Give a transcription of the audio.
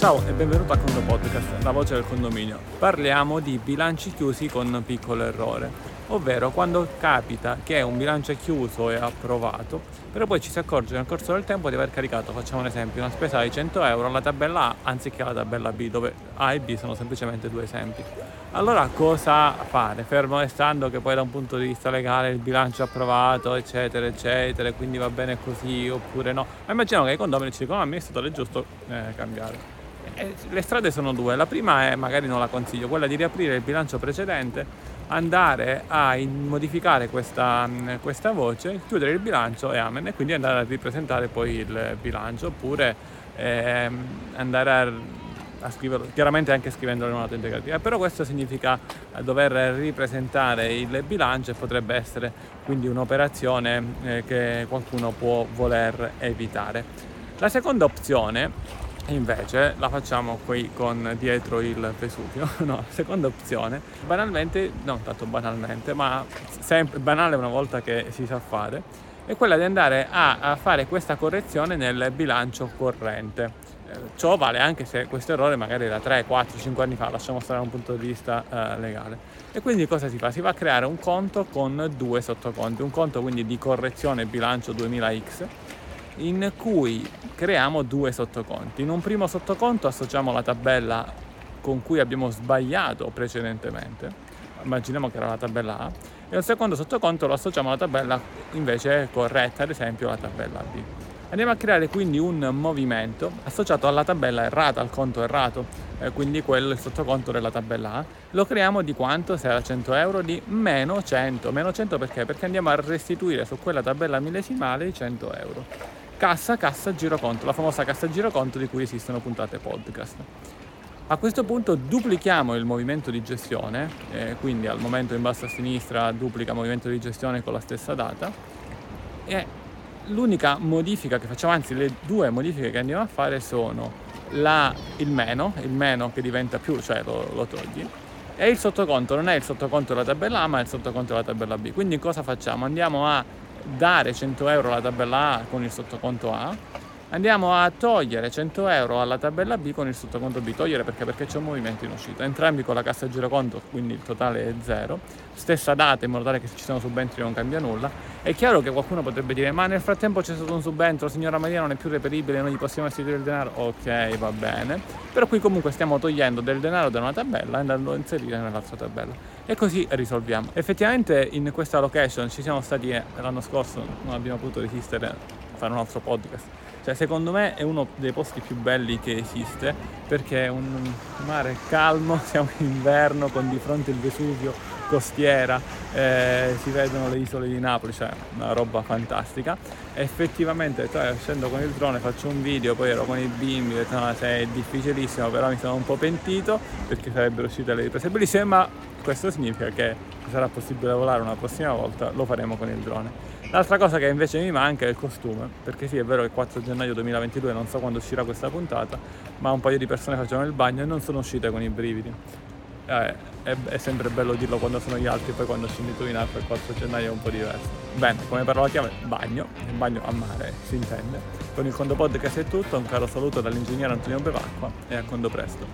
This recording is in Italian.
Ciao e benvenuto a Condo Podcast, la voce del condominio. Parliamo di bilanci chiusi con piccolo errore, ovvero quando capita che un bilancio è chiuso e approvato, però poi ci si accorge nel corso del tempo di aver caricato, facciamo un esempio, una spesa di 100 euro alla tabella A anziché alla tabella B, dove A e B sono semplicemente due esempi. Allora cosa fare? Fermo restando che poi da un punto di vista legale il bilancio è approvato, eccetera, eccetera, quindi va bene così oppure no. Ma immaginiamo che i condomini ci dicono a me è stato giusto eh, cambiare. E le strade sono due, la prima è, magari non la consiglio, quella di riaprire il bilancio precedente, andare a modificare questa, questa voce, chiudere il bilancio e amen, e quindi andare a ripresentare poi il bilancio, oppure ehm, andare a a scriverlo, chiaramente anche scrivendolo in una nota integrativa, però questo significa dover ripresentare il bilancio e potrebbe essere quindi un'operazione eh, che qualcuno può voler evitare. La seconda opzione invece la facciamo qui con dietro il Vesuvio, no, seconda opzione, banalmente, non tanto banalmente, ma sempre banale una volta che si sa fare, è quella di andare a, fare questa correzione nel bilancio corrente ciò vale anche se questo errore magari era 3, 4, 5 anni fa, lasciamo stare da un punto di vista eh, legale. E quindi cosa si fa? Si va a creare un conto con due sottoconti, un conto quindi di correzione bilancio 2000X in cui creiamo due sottoconti. In un primo sottoconto associamo la tabella con cui abbiamo sbagliato precedentemente, immaginiamo che era la tabella A, e al secondo sottoconto lo associamo alla tabella invece corretta, ad esempio la tabella B. Andiamo a creare quindi un movimento associato alla tabella errata, al conto errato, eh, quindi quello il sottoconto della tabella A. Lo creiamo di quanto? Se era 100 euro, di meno 100. Meno 100 perché? Perché andiamo a restituire su quella tabella millesimale i 100 euro. Cassa, cassa, giroconto, la famosa cassa giroconto di cui esistono puntate podcast. A questo punto duplichiamo il movimento di gestione, eh, quindi al momento in basso a sinistra duplica movimento di gestione con la stessa data e l'unica modifica che facciamo, anzi le due modifiche che andiamo a fare sono la, il meno, il meno che diventa più, cioè lo, lo togli, e il sottoconto non è il sottoconto della tabella A ma è il sottoconto della tabella B. Quindi cosa facciamo? Andiamo a dare 100 euro alla tabella A con il sottoconto A Andiamo a togliere 100 euro alla tabella B con il sottoconto B. Togliere perché? Perché c'è un movimento in uscita. Entrambi con la cassa giroconto, quindi il totale è zero. Stessa data in modo tale che se ci sono subentri non cambia nulla. È chiaro che qualcuno potrebbe dire ma nel frattempo c'è stato un subentro, signora Maria non è più reperibile, non gli possiamo restituire il denaro. Ok, va bene. Però qui comunque stiamo togliendo del denaro da una tabella e andando a inserire nell'altra tabella. E così risolviamo. Effettivamente in questa location ci siamo stati eh, l'anno scorso, non abbiamo potuto resistere fare un altro podcast. Cioè, secondo me è uno dei posti più belli che esiste perché è un mare calmo, siamo in inverno con di fronte il Vesuvio, costiera, eh, si vedono le isole di Napoli, cioè una roba fantastica. Effettivamente cioè, scendo con il drone, faccio un video, poi ero con i bimbi, ho detto no, è difficilissimo, però mi sono un po' pentito perché sarebbero uscite le riprese bellissime, ma questo significa che sarà possibile volare una prossima volta, lo faremo con il drone. L'altra cosa che invece mi manca è il costume, perché sì è vero che il 4 gennaio 2022 non so quando uscirà questa puntata, ma un paio di persone facevano il bagno e non sono uscite con i brividi. Eh, è, è, sempre bello dirlo quando sono gli altri, poi quando scendi tu in acqua il 4 gennaio è un po' diverso. Bene, come parola chiave, bagno, il bagno a mare si intende. Con il Condo Podcast è tutto, un caro saluto dall'ingegnere Antonio Bevacqua e a Condo presto.